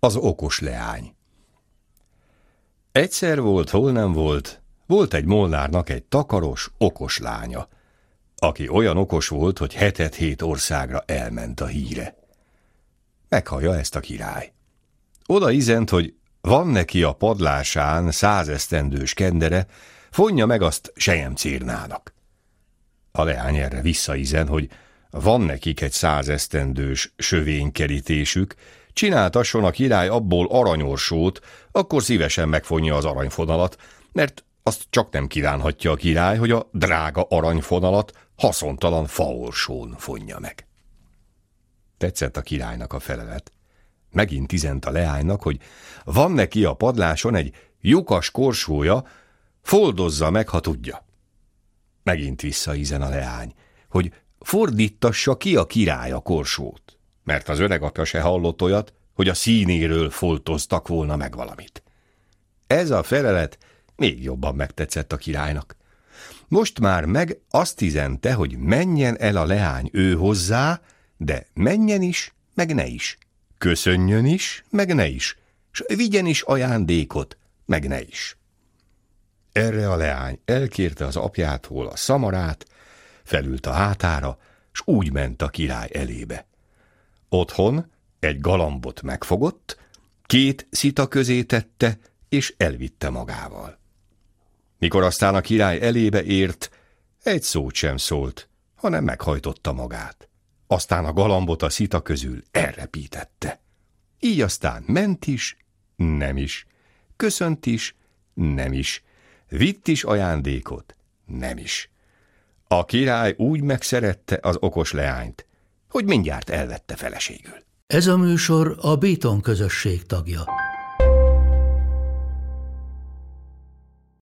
Az okos leány Egyszer volt, hol nem volt, volt egy molnárnak egy takaros, okos lánya, aki olyan okos volt, hogy hetet hét országra elment a híre. Meghallja ezt a király. Oda izent, hogy van neki a padlásán százesztendős kendere, fonja meg azt sejem círnának. A leány erre visszaizen, hogy van nekik egy százesztendős sövénykerítésük, csináltasson a király abból aranyorsót, akkor szívesen megfonja az aranyfonalat, mert azt csak nem kívánhatja a király, hogy a drága aranyfonalat haszontalan faorsón fonja meg. Tetszett a királynak a felelet. Megint tizent a leánynak, hogy van neki a padláson egy lyukas korsója, foldozza meg, ha tudja. Megint visszaizen a leány, hogy fordítassa ki a király a korsót, mert az öreg apja se hallott olyat, hogy a színéről foltoztak volna meg valamit. Ez a felelet még jobban megtetszett a királynak. Most már meg azt izente, hogy menjen el a leány ő hozzá, de menjen is, meg ne is. Köszönjön is, meg ne is, s vigyen is ajándékot, meg ne is. Erre a leány elkérte az apjától a szamarát, felült a hátára, s úgy ment a király elébe. Otthon egy galambot megfogott, két szita közé tette, és elvitte magával. Mikor aztán a király elébe ért, egy szót sem szólt, hanem meghajtotta magát. Aztán a galambot a szita közül elrepítette. Így aztán ment is, nem is, köszönt is, nem is, vitt is ajándékot, nem is. A király úgy megszerette az okos leányt, hogy mindjárt elvette feleségül. Ez a műsor a Béton közösség tagja.